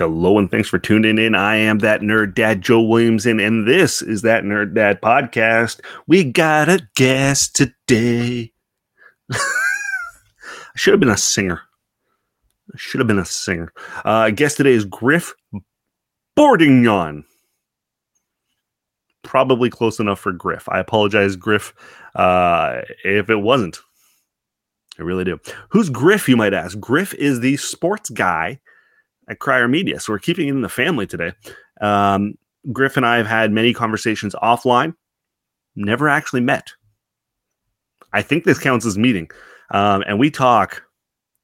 Hello and thanks for tuning in. I am that nerd dad, Joe Williamson, and this is that nerd dad podcast. We got a guest today. I should have been a singer. I should have been a singer. Uh, guest today is Griff Bordignon. Probably close enough for Griff. I apologize, Griff, uh, if it wasn't. I really do. Who's Griff, you might ask? Griff is the sports guy at Crier Media. So we're keeping it in the family today. Um, Griff and I have had many conversations offline, never actually met. I think this counts as meeting. Um, and we talk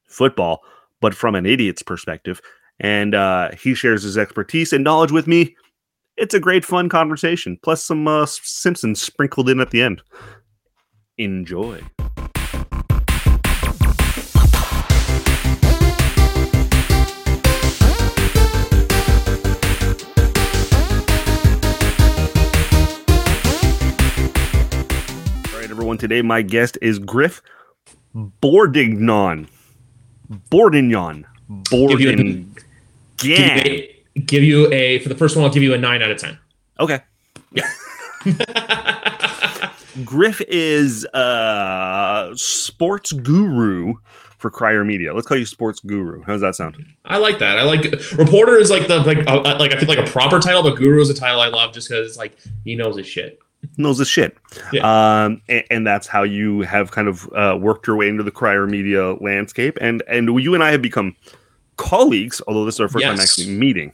football, but from an idiot's perspective. And uh, he shares his expertise and knowledge with me. It's a great, fun conversation, plus some uh, Simpsons sprinkled in at the end. Enjoy. Today, my guest is Griff Bordignon. Bordignon. Bordignon. Give, you a, give you a, for the first one, I'll give you a 9 out of 10. Okay. Yeah. Griff is a sports guru for Crier Media. Let's call you sports guru. How's that sound? I like that. I like reporter is like the like uh, like I feel like a proper title, but guru is a title I love just because it's like he knows his shit knows his shit. Yeah. Um, and, and, that's how you have kind of uh, worked your way into the crier media landscape. And and you and I have become colleagues, although this is our first yes. time actually meeting.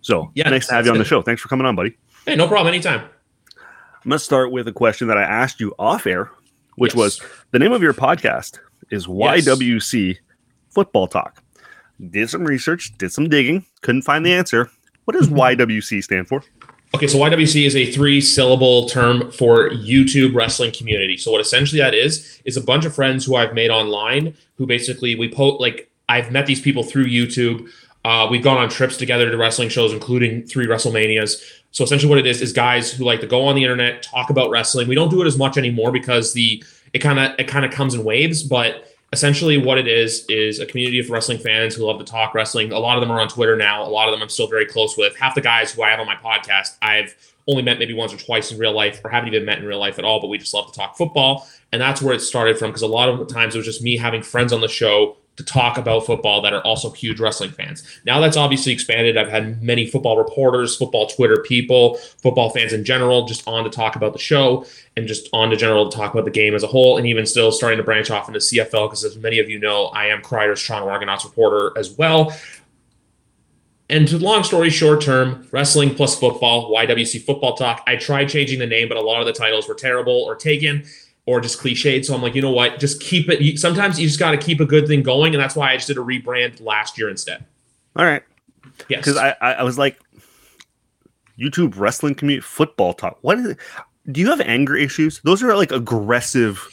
So yes, nice to have you on the show. Thanks for coming on, buddy. Hey, no problem. Anytime. I'm gonna start with a question that I asked you off air, which yes. was the name of your podcast is YWC Football Talk. Did some research, did some digging, couldn't find the answer. What does YWC stand for? Okay, so YWC is a three syllable term for YouTube wrestling community. So what essentially that is is a bunch of friends who I've made online who basically we post like I've met these people through YouTube. Uh, we've gone on trips together to wrestling shows, including three WrestleManias. So essentially, what it is is guys who like to go on the internet, talk about wrestling. We don't do it as much anymore because the it kind of it kind of comes in waves, but essentially what it is is a community of wrestling fans who love to talk wrestling. A lot of them are on Twitter now. A lot of them I'm still very close with. Half the guys who I have on my podcast, I've only met maybe once or twice in real life or haven't even met in real life at all, but we just love to talk football. And that's where it started from because a lot of the times it was just me having friends on the show to talk about football that are also huge wrestling fans. Now that's obviously expanded. I've had many football reporters, football Twitter people, football fans in general just on to talk about the show and just on to general to talk about the game as a whole and even still starting to branch off into CFL because as many of you know, I am Crier's Toronto Argonauts reporter as well. And to long story short term, wrestling plus football, YWC Football Talk. I tried changing the name, but a lot of the titles were terrible or taken or just cliched. So I'm like, you know what? Just keep it. Sometimes you just got to keep a good thing going, and that's why I just did a rebrand last year instead. All right. Yes. Because I, I was like, YouTube wrestling community football talk. What is it? Do you have anger issues? Those are like aggressive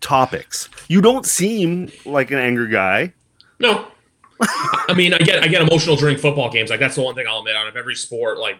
topics. You don't seem like an angry guy. No. I mean, I get I get emotional during football games. Like that's the one thing I'll admit out of every sport. Like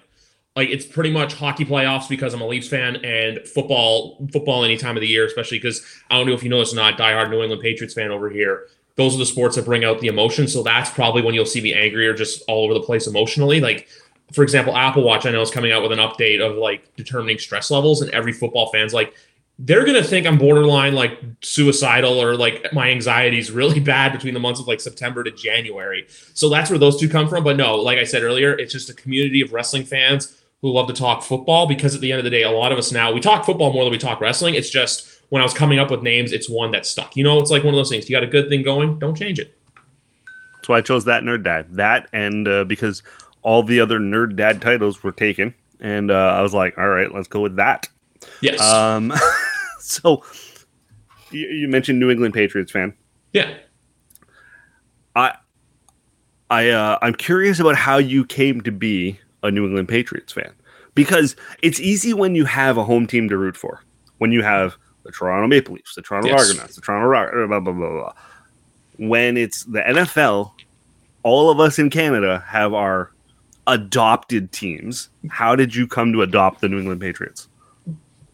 like it's pretty much hockey playoffs because I'm a Leafs fan and football football any time of the year, especially because I don't know if you know or not, diehard New England Patriots fan over here. Those are the sports that bring out the emotion. So that's probably when you'll see me angry or just all over the place emotionally. Like for example, Apple Watch I know is coming out with an update of like determining stress levels, and every football fan's like, they're gonna think I'm borderline like suicidal or like my anxiety is really bad between the months of like September to January. So that's where those two come from. But no, like I said earlier, it's just a community of wrestling fans who love to talk football because at the end of the day, a lot of us now we talk football more than we talk wrestling. It's just when I was coming up with names, it's one that stuck. You know, it's like one of those things. You got a good thing going, don't change it. That's why I chose that nerd dad. That and uh, because all the other nerd dad titles were taken, and uh, I was like, all right, let's go with that. Yes. Um. so you, you mentioned New England Patriots fan. Yeah. I I uh, I'm curious about how you came to be a New England Patriots fan because it's easy when you have a home team to root for. When you have the Toronto Maple Leafs, the Toronto yes. Argonauts, the Toronto Rock, blah, blah, blah, blah. When it's the NFL, all of us in Canada have our adopted teams. How did you come to adopt the New England Patriots?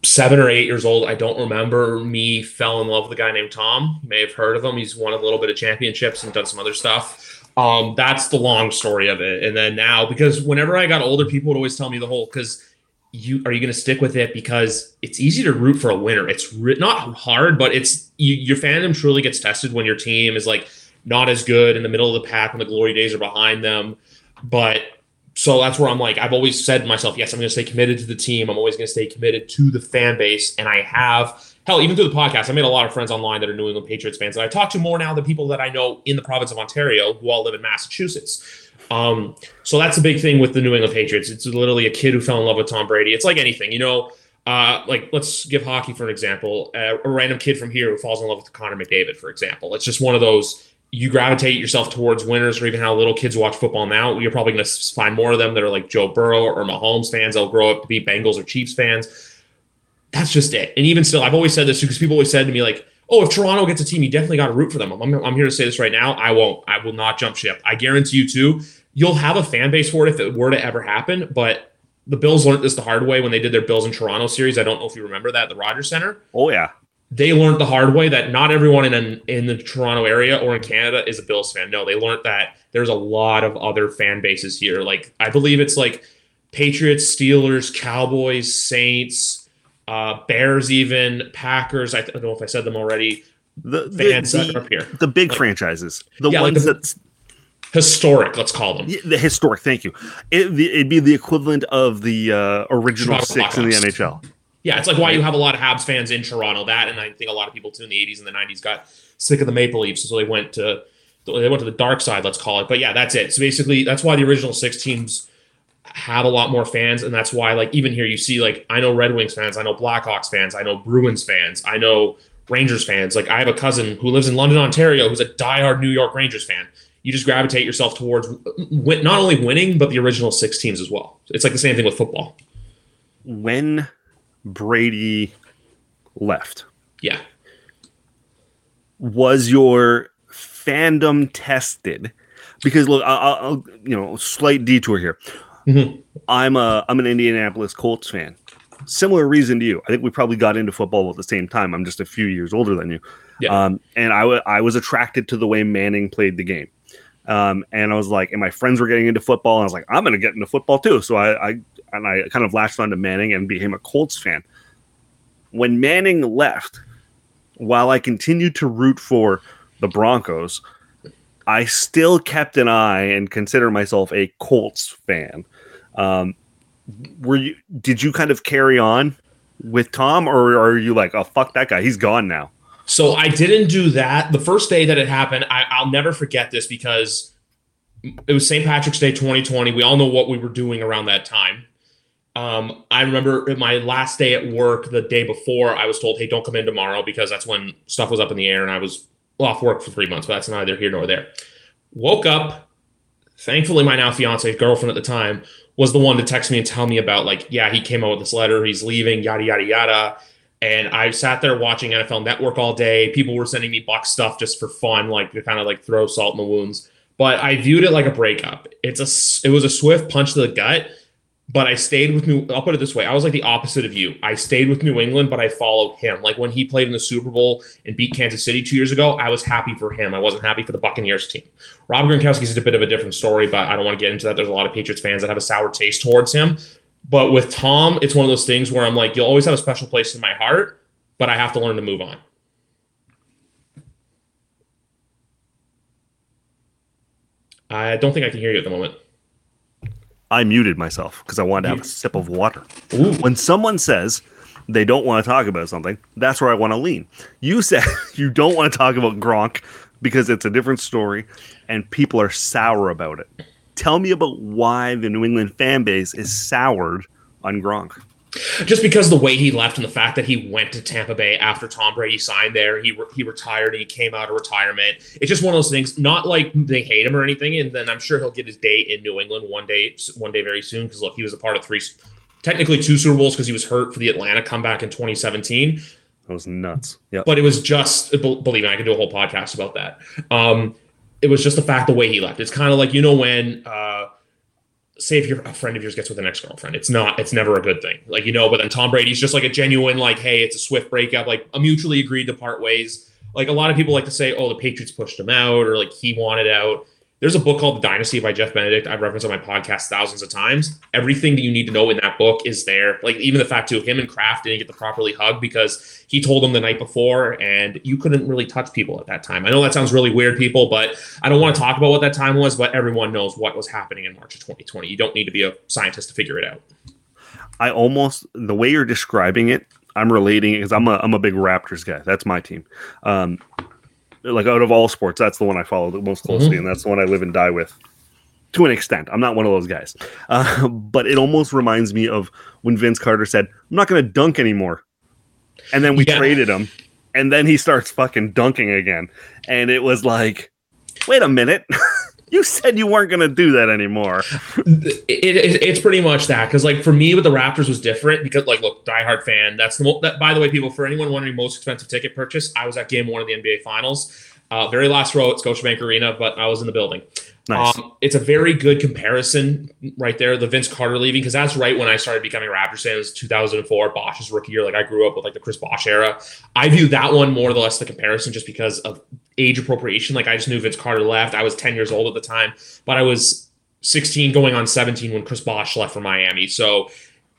Seven or eight years old. I don't remember me fell in love with a guy named Tom. You may have heard of him. He's won a little bit of championships and done some other stuff Um, that's the long story of it. And then now, because whenever I got older, people would always tell me the whole because you are you going to stick with it because it's easy to root for a winner. It's re- not hard, but it's you, your fandom truly gets tested when your team is like not as good in the middle of the pack when the glory days are behind them. But so that's where I'm like, I've always said to myself, yes, I'm going to stay committed to the team. I'm always going to stay committed to the fan base, and I have hell, even through the podcast, I made a lot of friends online that are New England Patriots fans, and I talk to more now than people that I know in the province of Ontario who all live in Massachusetts. Um, so that's a big thing with the New England Patriots. It's literally a kid who fell in love with Tom Brady. It's like anything, you know. Uh, like let's give hockey for an example. Uh, a random kid from here who falls in love with Connor McDavid, for example. It's just one of those you gravitate yourself towards winners, or even how little kids watch football now. You're probably going to find more of them that are like Joe Burrow or Mahomes fans. They'll grow up to be Bengals or Chiefs fans that's just it. And even still, I've always said this because people always said to me, like, oh, if Toronto gets a team, you definitely got to root for them. I'm, I'm here to say this right now. I won't. I will not jump ship. I guarantee you, too, you'll have a fan base for it if it were to ever happen. But the Bills learned this the hard way when they did their Bills in Toronto series. I don't know if you remember that, the Rogers Center. Oh, yeah. They learned the hard way that not everyone in an, in the Toronto area or in Canada is a Bills fan. No, they learned that there's a lot of other fan bases here. Like I believe it's like Patriots, Steelers, Cowboys, Saints, uh, Bears, even Packers. I, th- I, don't know if I said them already. The fans the, the, up here, the big like, franchises, the yeah, ones like that historic, let's call them. the historic. Thank you. It, would be the equivalent of the uh, original Chicago six in the NHL. Yeah, it's like why you have a lot of Habs fans in Toronto. That, and I think a lot of people too in the '80s and the '90s got sick of the Maple Leafs, so they went to they went to the dark side. Let's call it. But yeah, that's it. So basically, that's why the original six teams have a lot more fans, and that's why like even here you see like I know Red Wings fans, I know Blackhawks fans, I know Bruins fans, I know Rangers fans. Like I have a cousin who lives in London, Ontario, who's a diehard New York Rangers fan. You just gravitate yourself towards win- not only winning but the original six teams as well. It's like the same thing with football. When Brady left, yeah, was your fandom tested? Because look, I'll, I'll you know slight detour here Mm-hmm. I'm a I'm an Indianapolis Colts fan. Similar reason to you. I think we probably got into football at the same time. I'm just a few years older than you. Yeah. Um, and I, w- I was attracted to the way Manning played the game. Um, and I was like, and my friends were getting into football, and I was like, I'm going to get into football too. So I, I and I kind of latched onto Manning and became a Colts fan. When Manning left, while I continued to root for the Broncos, I still kept an eye and consider myself a Colts fan. Um, were you? Did you kind of carry on with Tom, or are you like, oh fuck that guy, he's gone now? So I didn't do that. The first day that it happened, I, I'll never forget this because it was St. Patrick's Day 2020. We all know what we were doing around that time. Um, I remember my last day at work, the day before, I was told, "Hey, don't come in tomorrow," because that's when stuff was up in the air, and I was off work for three months. But that's neither here nor there. Woke up. Thankfully, my now fiance, girlfriend at the time, was the one to text me and tell me about like, yeah, he came out with this letter, he's leaving, yada yada yada. And I sat there watching NFL Network all day. People were sending me Buck stuff just for fun, like to kind of like throw salt in the wounds. But I viewed it like a breakup. It's a it was a swift punch to the gut but I stayed with New. I'll put it this way: I was like the opposite of you. I stayed with New England, but I followed him. Like when he played in the Super Bowl and beat Kansas City two years ago, I was happy for him. I wasn't happy for the Buccaneers team. Rob Gronkowski is a bit of a different story, but I don't want to get into that. There's a lot of Patriots fans that have a sour taste towards him. But with Tom, it's one of those things where I'm like, you'll always have a special place in my heart, but I have to learn to move on. I don't think I can hear you at the moment. I muted myself because I wanted to have a sip of water. Ooh. When someone says they don't want to talk about something, that's where I want to lean. You said you don't want to talk about Gronk because it's a different story and people are sour about it. Tell me about why the New England fan base is soured on Gronk. Just because the way he left and the fact that he went to Tampa Bay after Tom Brady signed there, he re- he retired and he came out of retirement. It's just one of those things. Not like they hate him or anything, and then I'm sure he'll get his day in New England one day, one day very soon. Because look, he was a part of three, technically two Super Bowls because he was hurt for the Atlanta comeback in 2017. That was nuts. Yeah, but it was just believe me, I could do a whole podcast about that. Um, it was just the fact the way he left. It's kind of like you know when. Uh, say if your a friend of yours gets with an ex-girlfriend it's not it's never a good thing like you know but then tom brady's just like a genuine like hey it's a swift breakup like a mutually agreed to part ways like a lot of people like to say oh the patriots pushed him out or like he wanted out there's a book called The Dynasty by Jeff Benedict. I've referenced on my podcast thousands of times. Everything that you need to know in that book is there. Like even the fact too, him and Kraft didn't get to properly hug because he told them the night before, and you couldn't really touch people at that time. I know that sounds really weird, people, but I don't want to talk about what that time was. But everyone knows what was happening in March of 2020. You don't need to be a scientist to figure it out. I almost the way you're describing it, I'm relating it because I'm a I'm a big Raptors guy. That's my team. Um, like out of all sports, that's the one I follow the most closely, mm-hmm. and that's the one I live and die with to an extent. I'm not one of those guys, uh, but it almost reminds me of when Vince Carter said, "I'm not going to dunk anymore," and then we yeah. traded him, and then he starts fucking dunking again, and it was like, wait a minute. you said you weren't going to do that anymore. it, it, it's pretty much that because, like, for me, with the Raptors was different because, like, look, diehard fan. That's the that. By the way, people, for anyone wondering, most expensive ticket purchase, I was at Game One of the NBA Finals, uh, very last row at Scotiabank Arena, but I was in the building. Nice. Um, it's a very good comparison right there. The Vince Carter leaving because that's right when I started becoming a Raptors fan. It was 2004, Bosh's rookie year. Like I grew up with like the Chris Bosh era. I view that one more or less the comparison just because of age appropriation. Like I just knew Vince Carter left. I was 10 years old at the time, but I was 16 going on 17 when Chris Bosh left for Miami. So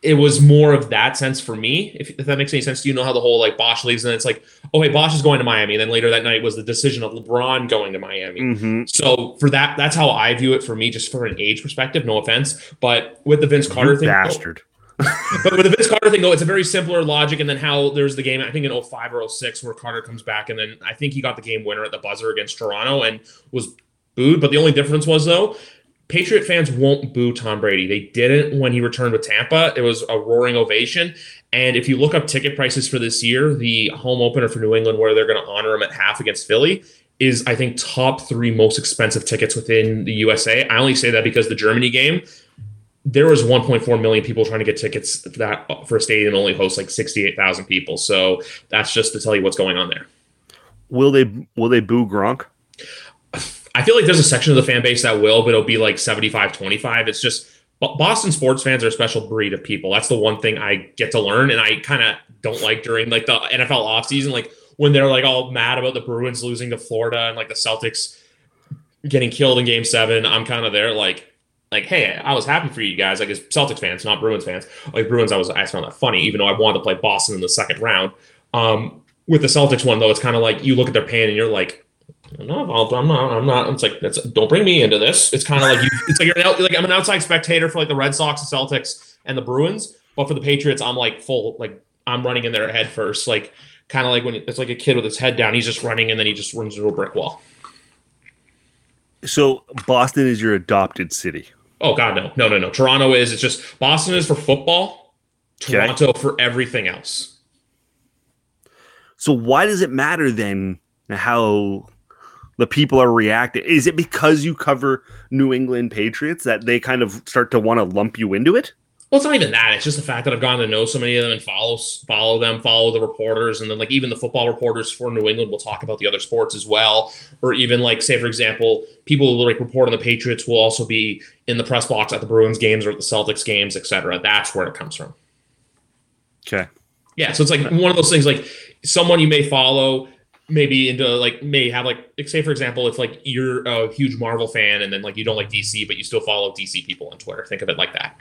it was more of that sense for me. If, if, that makes any sense, do you know how the whole like Bosh leaves and it's like, oh hey, Bosh is going to Miami. And then later that night was the decision of LeBron going to Miami. Mm-hmm. So for that, that's how I view it for me, just for an age perspective. No offense, but with the Vince Carter you thing, bastard. but with the Vince Carter thing, though, it's a very simpler logic. And then how there's the game, I think in 05 or 06, where Carter comes back, and then I think he got the game winner at the buzzer against Toronto and was booed. But the only difference was though, Patriot fans won't boo Tom Brady. They didn't when he returned with Tampa. It was a roaring ovation. And if you look up ticket prices for this year, the home opener for New England, where they're going to honor him at half against Philly, is I think top three most expensive tickets within the USA. I only say that because the Germany game, there was 1.4 million people trying to get tickets for that for a stadium only hosts like 68,000 people. So that's just to tell you what's going on there. Will they will they boo Gronk? I feel like there's a section of the fan base that will, but it'll be like 75 25. It's just Boston sports fans are a special breed of people. That's the one thing I get to learn, and I kind of don't like during like the NFL offseason, like when they're like all mad about the Bruins losing to Florida and like the Celtics getting killed in game seven. I'm kind of there like, like, hey, I was happy for you guys, like as Celtics fans, not Bruins fans. Like Bruins, I was I found that funny, even though I wanted to play Boston in the second round. Um, with the Celtics one though, it's kind of like you look at their pain and you're like, no, I'm not. I'm not. It's like that's. Don't bring me into this. It's kind of like you. It's like you're out, like I'm an outside spectator for like the Red Sox, the Celtics, and the Bruins. But for the Patriots, I'm like full. Like I'm running in their head first. Like kind of like when it's like a kid with his head down. He's just running and then he just runs into a brick wall. So Boston is your adopted city. Oh God, no, no, no, no. Toronto is. It's just Boston is for football. Toronto okay. for everything else. So why does it matter then how the people are reacting? Is it because you cover New England Patriots that they kind of start to want to lump you into it? Well, it's not even that. It's just the fact that I've gotten to know so many of them and follow follow them, follow the reporters, and then like even the football reporters for New England will talk about the other sports as well. Or even like say for example, people who like report on the Patriots will also be in the press box at the Bruins games or at the Celtics games, etc. That's where it comes from. Okay. Yeah, so it's like one of those things like someone you may follow maybe into like may have like, like say for example if like you're a huge marvel fan and then like you don't like dc but you still follow dc people on twitter think of it like that.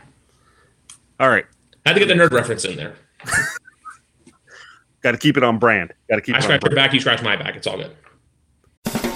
All right. I had to get the nerd reference in there. Got to keep it on brand. Got to keep i scratch your back you scratch my back. It's all good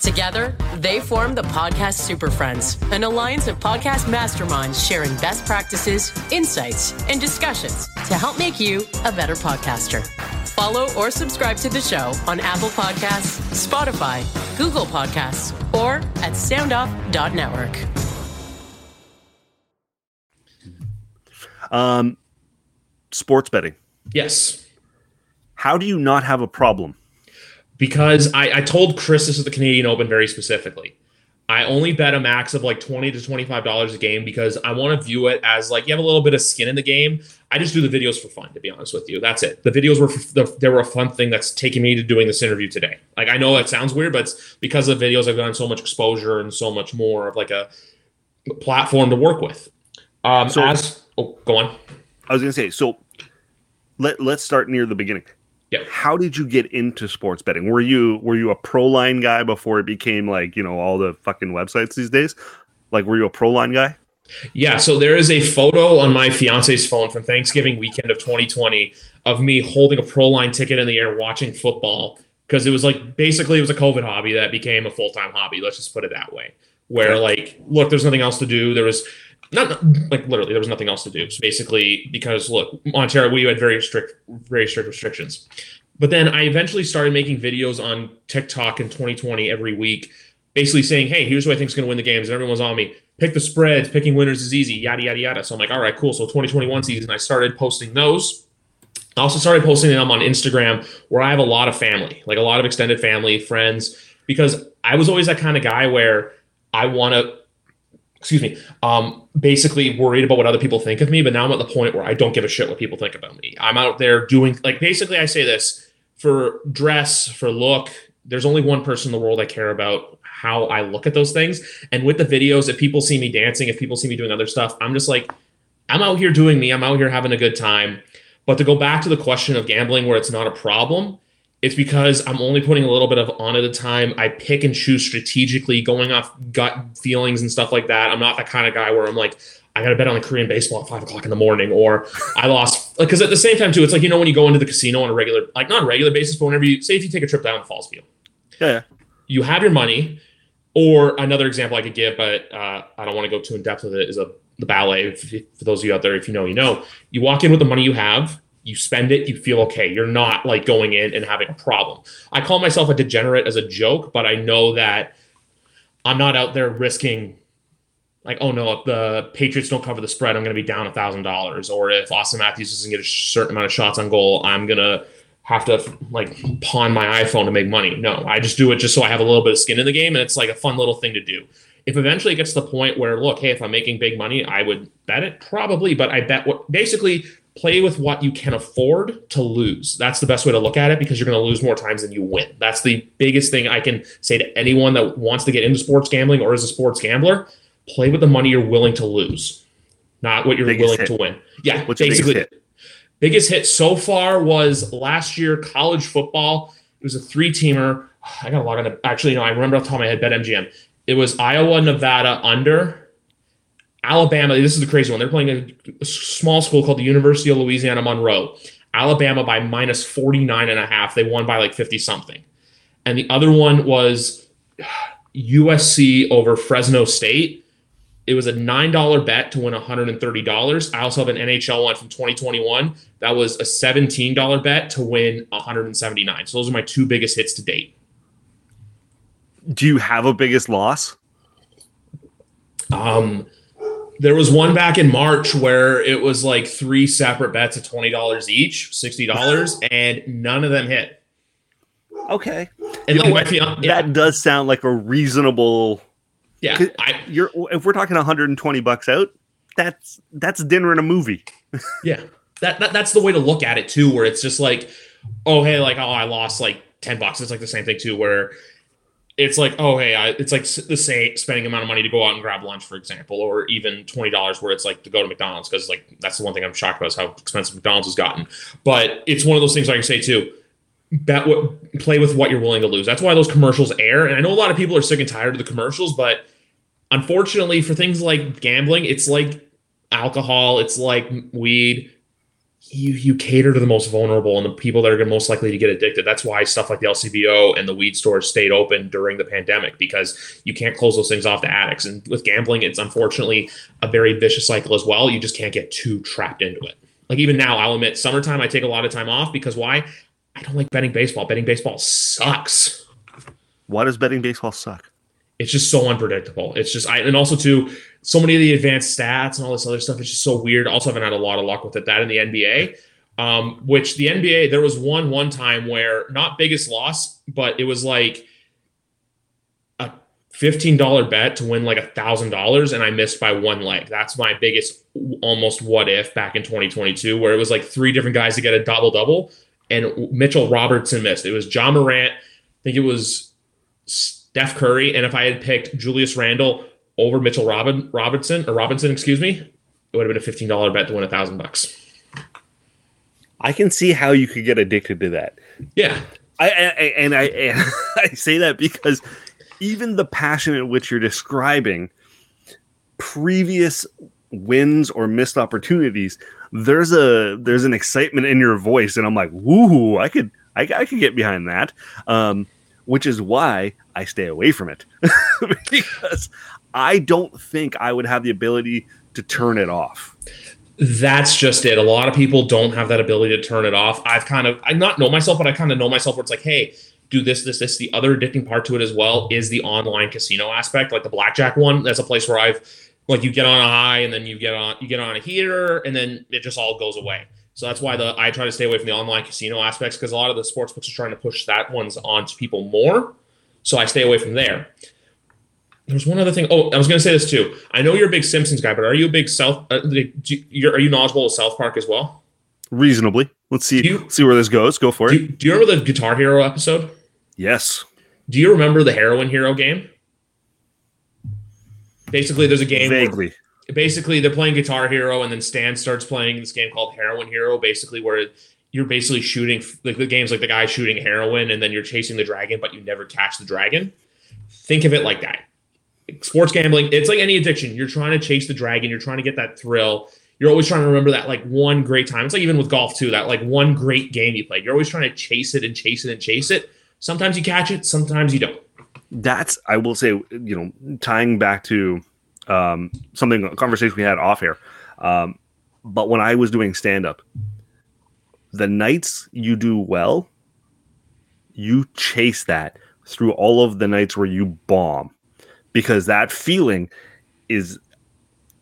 Together, they form the Podcast Super Friends, an alliance of podcast masterminds sharing best practices, insights, and discussions to help make you a better podcaster. Follow or subscribe to the show on Apple Podcasts, Spotify, Google Podcasts, or at soundoff.network. Um, sports betting. Yes. How do you not have a problem? Because I, I told Chris this at the Canadian Open very specifically. I only bet a max of like twenty to twenty five dollars a game because I want to view it as like you have a little bit of skin in the game. I just do the videos for fun, to be honest with you. That's it. The videos were the, they were a fun thing that's taking me to doing this interview today. Like I know it sounds weird, but it's because of videos I've gotten so much exposure and so much more of like a platform to work with. Um, so as oh, go on. I was gonna say so. Let Let's start near the beginning. Yeah. How did you get into sports betting? Were you were you a pro line guy before it became like, you know, all the fucking websites these days? Like were you a pro line guy? Yeah, so there is a photo on my fiance's phone from Thanksgiving weekend of 2020 of me holding a pro line ticket in the air watching football because it was like basically it was a COVID hobby that became a full-time hobby, let's just put it that way. Where like, look, there's nothing else to do. There was not like literally there was nothing else to do. So basically, because look, Ontario, we had very strict, very strict restrictions. But then I eventually started making videos on TikTok in 2020 every week, basically saying, "Hey, here's who I think is going to win the games," and everyone's on me. Pick the spreads, picking winners is easy, yada yada yada. So I'm like, all right, cool. So 2021 season, I started posting those. I also started posting them on Instagram, where I have a lot of family, like a lot of extended family, friends, because I was always that kind of guy where I want to excuse me, um, basically worried about what other people think of me. But now I'm at the point where I don't give a shit what people think about me. I'm out there doing like basically I say this for dress, for look. There's only one person in the world I care about how I look at those things. And with the videos, if people see me dancing, if people see me doing other stuff, I'm just like, I'm out here doing me. I'm out here having a good time. But to go back to the question of gambling where it's not a problem, it's because I'm only putting a little bit of on at a time. I pick and choose strategically, going off gut feelings and stuff like that. I'm not that kind of guy where I'm like, I got to bet on the Korean baseball at five o'clock in the morning, or I lost. Like, because at the same time, too, it's like, you know, when you go into the casino on a regular, like not a regular basis, but whenever you say if you take a trip down to Fallsview, yeah, you have your money. Or another example I could give, but uh, I don't want to go too in depth with it, is a the ballet. If, for those of you out there, if you know, you know, you walk in with the money you have you spend it, you feel okay. You're not like going in and having a problem. I call myself a degenerate as a joke, but I know that I'm not out there risking like, oh no, if the Patriots don't cover the spread, I'm going to be down a thousand dollars. Or if Auston Matthews doesn't get a certain amount of shots on goal, I'm going to have to like pawn my iPhone to make money. No, I just do it just so I have a little bit of skin in the game, and it's like a fun little thing to do. If eventually it gets to the point where, look, hey, if I'm making big money, I would bet it probably, but I bet what basically play with what you can afford to lose. That's the best way to look at it because you're going to lose more times than you win. That's the biggest thing I can say to anyone that wants to get into sports gambling or is a sports gambler. Play with the money you're willing to lose, not what you're biggest willing hit. to win. Yeah, What's basically. Biggest hit? biggest hit so far was last year college football. It was a three teamer. I got to log on to actually, no, I remember off the top of my head, BetMGM. It was Iowa, Nevada under Alabama, this is the crazy one. They're playing a, small school called the University of Louisiana Monroe. Alabama by minus 49 and a half. They won by like 50 something. And the other one was USC over Fresno State. It was a $9 bet to win $130. I also have an NHL one from 2021. That was a $17 bet to win 179. So those are my two biggest hits to date. Do you have a biggest loss? Um, there was one back in March where it was like three separate bets at twenty dollars each, sixty dollars, and none of them hit. Okay, and you like yeah. that does sound like a reasonable. Yeah, I, you're if we're talking 120 bucks out, that's that's dinner and a movie. yeah, that, that that's the way to look at it too, where it's just like, oh hey, like oh I lost like ten bucks. It's like the same thing too, where it's like, oh, hey, I, it's like the same spending amount of money to go out and grab lunch, for example, or even twenty dollars, where it's like to go to McDonald's because like that's the one thing I'm shocked about is how expensive McDonald's has gotten. But it's one of those things I can say too. Bet what play with what you're willing to lose. That's why those commercials air. And I know a lot of people are sick and tired of the commercials, but unfortunately, for things like gambling, it's like alcohol, it's like weed. You you cater to the most vulnerable and the people that are most likely to get addicted. That's why stuff like the LCBO and the weed stores stayed open during the pandemic because you can't close those things off to addicts. And with gambling, it's unfortunately a very vicious cycle as well. You just can't get too trapped into it. Like even now, I'll admit, summertime I take a lot of time off because why? I don't like betting baseball. Betting baseball sucks. Why does betting baseball suck? It's just so unpredictable. It's just I and also too so many of the advanced stats and all this other stuff. It's just so weird. Also, haven't had a lot of luck with it. That in the NBA, um, which the NBA there was one one time where not biggest loss, but it was like a fifteen dollar bet to win like a thousand dollars, and I missed by one leg. That's my biggest almost what if back in 2022, where it was like three different guys to get a double double, and Mitchell Robertson missed. It was John Morant. I think it was Steph Curry, and if I had picked Julius Randle over Mitchell Robin Robinson or Robinson, excuse me, it would have been a fifteen dollar bet to win a thousand bucks. I can see how you could get addicted to that. Yeah, I, I and I and I say that because even the passion in which you're describing previous wins or missed opportunities, there's a there's an excitement in your voice, and I'm like, woo, I could I, I could get behind that. Um, which is why I stay away from it because I don't think I would have the ability to turn it off. That's just it. A lot of people don't have that ability to turn it off. I've kind of, I not know myself, but I kind of know myself where it's like, hey, do this, this, this. The other addicting part to it as well is the online casino aspect, like the blackjack one. That's a place where I've, like, you get on a high and then you get on, you get on a heater and then it just all goes away. So that's why the I try to stay away from the online casino aspects because a lot of the sports books are trying to push that ones onto people more. So I stay away from there. There's one other thing. Oh, I was going to say this too. I know you're a big Simpsons guy, but are you a big South? Uh, are you knowledgeable of South Park as well? Reasonably. Let's see. You, see where this goes. Go for do it. You, do you remember the Guitar Hero episode? Yes. Do you remember the Heroin Hero game? Basically, there's a game. Vaguely. Where, basically they're playing Guitar Hero, and then Stan starts playing this game called Heroin Hero, basically where you're basically shooting like the game's like the guy shooting heroin, and then you're chasing the dragon, but you never catch the dragon. Think of it like that. Sports gambling, it's like any addiction. You're trying to chase the dragon, you're trying to get that thrill. You're always trying to remember that like one great time. It's like even with golf too, that like one great game you played. You're always trying to chase it and chase it and chase it. Sometimes you catch it, sometimes you don't. That's I will say, you know, tying back to um, something a conversation we had off here. Um, but when I was doing stand up, the nights you do well, you chase that through all of the nights where you bomb because that feeling is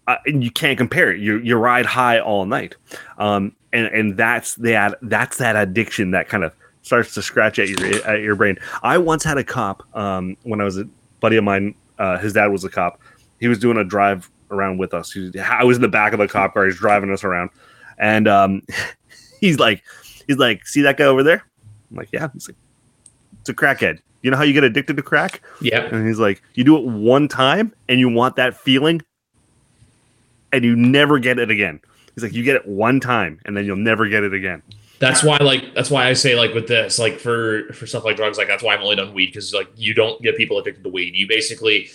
uh, you can't compare it. You you ride high all night, um, and and that's that that's that addiction that kind of starts to scratch at your at your brain. I once had a cop um, when I was a buddy of mine. Uh, his dad was a cop, he was doing a drive around with us. He, I was in the back of the cop car. He's driving us around, and um, he's like, he's like, see that guy over there? I'm like, yeah. He's like, it's a crackhead. You know how you get addicted to crack? Yeah. And he's like, you do it one time, and you want that feeling, and you never get it again. He's like, you get it one time, and then you'll never get it again. That's why, like, that's why I say, like, with this, like, for for stuff like drugs, like, that's why I've only done weed because, like, you don't get people addicted to weed. You basically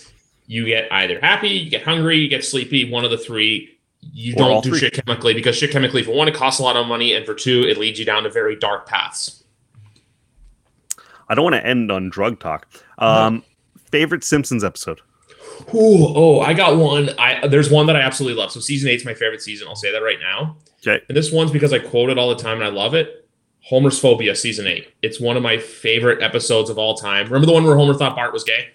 you get either happy, you get hungry, you get sleepy, one of the three. You or don't do three. shit chemically because shit chemically, for one, it costs a lot of money, and for two, it leads you down to very dark paths. I don't want to end on drug talk. Um, no. Favorite Simpsons episode? Ooh, oh, I got one. I there's one that I absolutely love. So season eight's my favorite season. I'll say that right now. Okay. And this one's because I quote it all the time and I love it. Homer's Phobia, season eight. It's one of my favorite episodes of all time. Remember the one where Homer thought Bart was gay?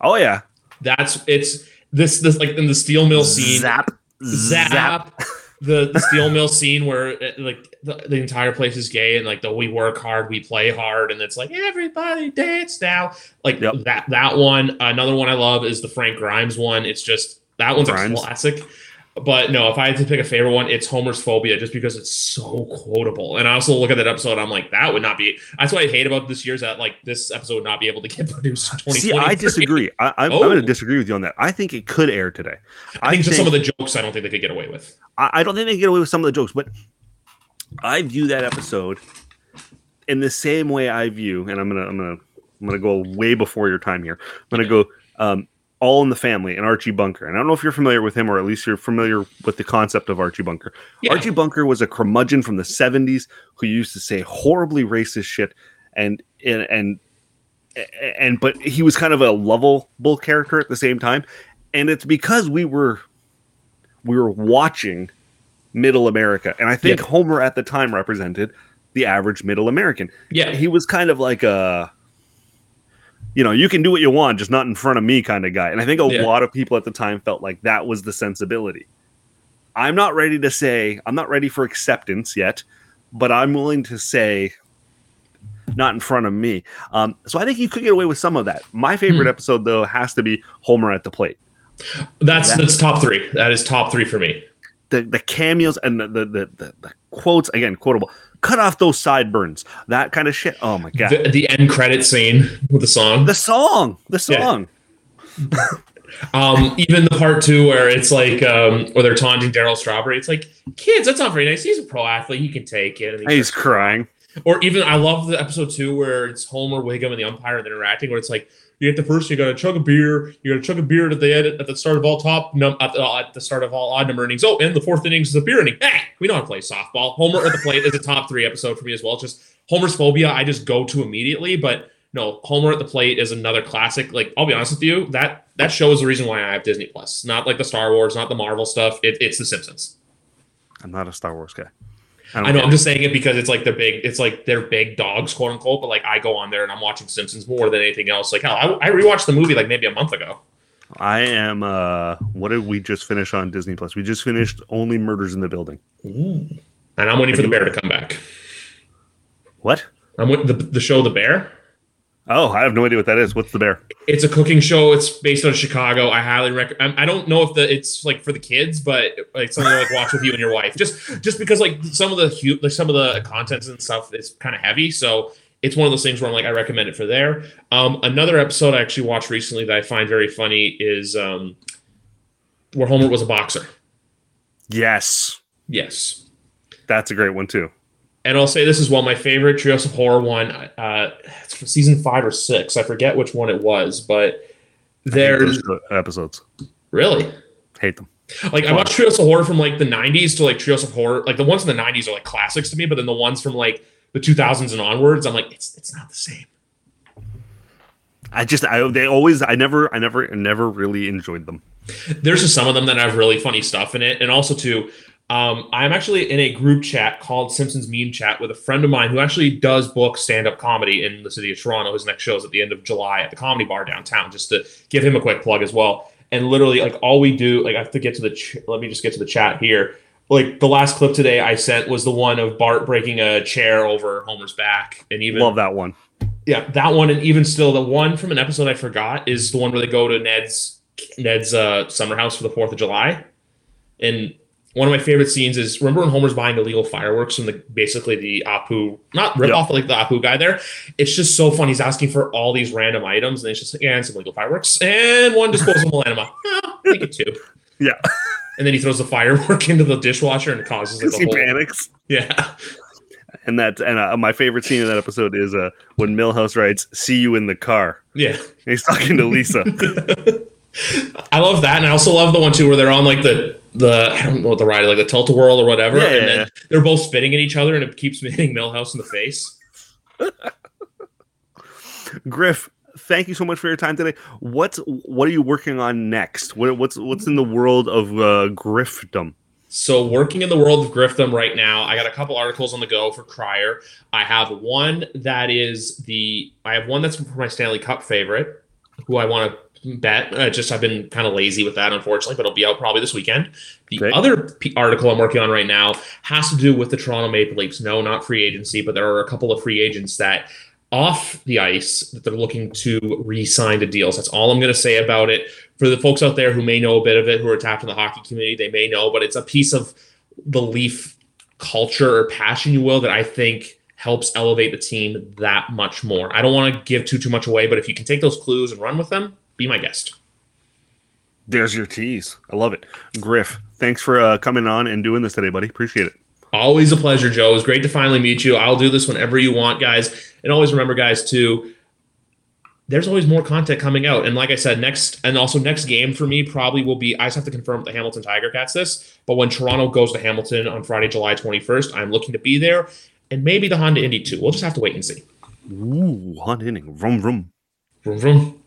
Oh yeah. That's it's this this like in the steel mill scene. Zap, zap. zap. The, the steel mill scene where it, like the, the, entire place is gay and like the we work hard, we play hard, and it's like everybody dance now. Like yep. that that one. Another one I love is the Frank Grimes one. It's just that one's Grimes. a classic. But no, if I had to pick a favorite one, it's Homer's phobia, just because it's so quotable. And I also look at that episode, I'm like, that would not be. That's what I hate about this year's that like this episode would not be able to get produced. See, I disagree. I, am oh. going to disagree with you on that. I think it could air today. I, I think, think some of the jokes, I don't think they could get away with. I, I don't think they get away with some of the jokes, but I view that episode in the same way I view, and I'm gonna, I'm gonna, I'm gonna go way before your time here. I'm gonna go. Um, All in the Family and Archie Bunker. And I don't know if you're familiar with him or at least you're familiar with the concept of Archie Bunker. Yeah. Archie Bunker was a curmudgeon from the 70s who used to say horribly racist shit and and and and but he was kind of a lovable character at the same time. And it's because we were we were watching middle America. And I think Yeah. Homer at the time represented the average middle American. Yeah. He was kind of like a you know, you can do what you want, just not in front of me kind of guy. And I think a Yeah. lot of people at the time felt like that was the sensibility. I'm not ready to say, I'm not ready for acceptance yet, but I'm willing to say, not in front of me. Um, so I think you could get away with some of that. My favorite Hmm. episode, though, has to be Homer at the plate. That's That- that's top three. That is top three for me. The, the cameos and the, the, the, the, quotes, again, quotable. Cut off those sideburns. That kind of shit. Oh my God. The, the end credit scene with the song. The song. The Yeah. song. Um, even the part two where it's like um, where they're taunting Darryl Strawberry. It's like, kids, that's not very nice. He's a pro athlete. He can take it. And he He's crying. Or even I love the episode two where it's Homer, Wiggum, and the umpire and they're interacting. Where it's like you get the first, you got to chug a beer, you got to chug a beer at the end, at the start of all top num at the, at the start of all odd number innings. Oh, and the fourth innings is a beer inning. Hey, we know how to play softball. Homer at the plate is a top three episode for me as well. It's just Homer's phobia, I just go to immediately. But no, Homer at the plate is another classic. Like I'll be honest with you, that that show is the reason why I have Disney Plus. Not like the Star Wars, not the Marvel stuff. It, it's The Simpsons. I'm not a Star Wars guy. I know. I'm just saying it because it's like they're big. It's like they're big dogs, quote unquote. But like I go on there and I'm watching Simpsons more than anything else. Like hell, I, I rewatched the movie like maybe a month ago. I am. uh What did we just finish on Disney Plus? We just finished Only Murders in the Building. And I'm waiting for the bear to come back. What? I'm with the the show The Bear. Oh, I have no idea what that is. What's the bear? It's a cooking show. It's based on Chicago. I highly recommend. I don't know if the it's like for the kids, but like something to like watch with you and your wife. Just just because like some of the hu- like some of the contents and stuff is kind of heavy, so it's one of those things where I'm like I recommend it for there. Um, another episode I actually watched recently that I find very funny is um, where Homer was a boxer. Yes, Yes. that's a great one too. And I'll say this is one of my favorite Treehouse of Horror one. Uh, it's for season five or six. I forget which one it was, but there's episodes. really Hate them. like I watched Treehouse of Horror from like the '90s to like Treehouse of Horror. Like the ones in the '90s are like classics to me, but then the ones from like the 2000s and onwards, I'm like, it's it's not the same. I just, I they always, I never, I never, never really enjoyed them. There's just some of them that have really funny stuff in it, and also too. Um, I'm actually in a group chat called Simpsons Meme Chat with a friend of mine who actually does book stand up comedy in the city of Toronto. His next show is at the end of July at the Comedy Bar downtown. Just to give him a quick plug as well. And literally, like all we do, like I have to get to the. Ch- let me just get to the chat here. Like the last clip today I sent was the one of Bart breaking a chair over Homer's back, and even Love that one. yeah, that one, and even still, the one from an episode I forgot is the one where they go to Ned's Ned's uh, summer house for the Fourth of July, and one of my favorite scenes is remember when Homer's buying illegal fireworks from the basically the Apu, not rip off like the Apu guy there. It's just so fun. He's asking for all these random items, and it's just like, yeah, and some illegal fireworks and one disposable anima. Oh, take it two. Yeah, And then he throws the firework into the dishwasher and it causes like he whole panics. yeah. And that, and uh, my favorite scene in that episode is uh when Milhouse writes, "See you in the car." Yeah. And he's talking to Lisa. I love that, and I also love the one too where they're on like the the I don't know what the ride like the tilt a whirl or whatever, Yeah, and then yeah. they're both spitting at each other, and it keeps hitting Milhouse in the face. Griff, thank you so much for your time today. What's what are you working on next? What, what's what's in the world of uh, Griffdom? So, working in the world of Griffdom right now, I got a couple articles on the go for Crier. I have one that is the I have one that's for my Stanley Cup favorite, who I want to bet. Uh, just I've been kind of lazy with that, unfortunately, but it'll be out probably this weekend. The Okay. other p- article I'm working on right now has to do with the Toronto Maple Leafs. No, not free agency, but there are a couple of free agents that off the ice that they're looking to re-sign to deals. That's all I'm going to say about it. For the folks out there who may know a bit of it, who are tapped in the hockey community, they may know, but it's a piece of the Leaf culture or passion, you will, that I think helps elevate the team that much more. I don't want to give too too much away, but if you can take those clues and run with them, be my guest. There's your tease. I love it. Griff, thanks for uh, coming on and doing this today, buddy. Appreciate it. Always a pleasure, Joe. It was great to finally meet you. I'll do this whenever you want, guys. And always remember, guys, too, there's always more content coming out. And like I said, next and also next game for me probably will be I just have to confirm with the Hamilton Tiger Cats this, but when Toronto goes to Hamilton on Friday, July 21st, I'm looking to be there. And maybe the Honda Indy too. We'll just have to wait and see. Ooh, Honda Indy. Vroom vroom. Vroom vroom.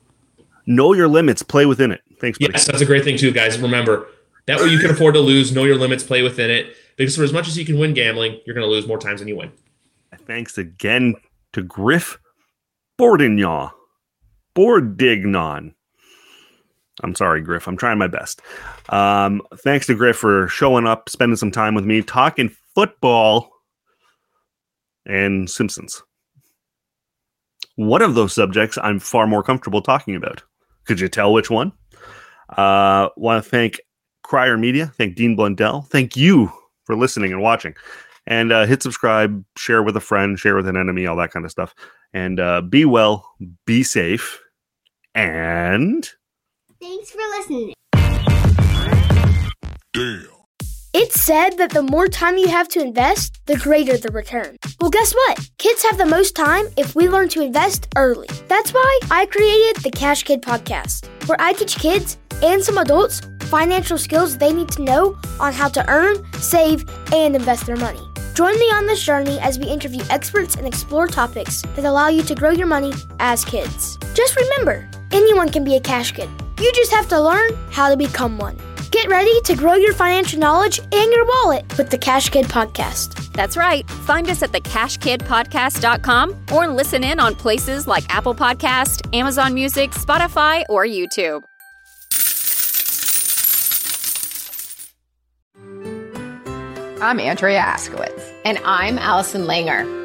Know your limits, play within it. Thanks, buddy. Yes, that's a great thing too, guys. Remember, that way you can afford to lose, know your limits, play within it. Because for as much as you can win gambling, you're gonna lose more times than you win. Thanks again to Griff Bordignon. Bordignon. I'm sorry, Griff. I'm trying my best. Um, thanks to Griff for showing up, spending some time with me, talking football and Simpsons. One of those subjects I'm far more comfortable talking about. Could you tell which one? Uh, Want to thank Crier Media, thank Dean Blundell, thank you for listening and watching, and uh, hit subscribe, share with a friend, share with an enemy, all that kind of stuff. And uh, be well, be safe, and Thanks for listening. damn. It's said that the more time you have to invest, the greater the return. Well, guess what? Kids have the most time if we learn to invest early. That's why I created the Cash Kid podcast, where I teach kids and some adults financial skills they need to know on how to earn, save, and invest their money. Join me on this journey as we interview experts and explore topics that allow you to grow your money as kids. Just remember, anyone can be a cash kid. You just have to learn how to become one. Get ready to grow your financial knowledge and your wallet with the Cash Kid podcast. That's right. Find us at thecashkidpodcast.com or listen in on places like Apple Podcast, Amazon Music, Spotify, or YouTube. I'm Andrea Askowitz. And I'm Allison Langer.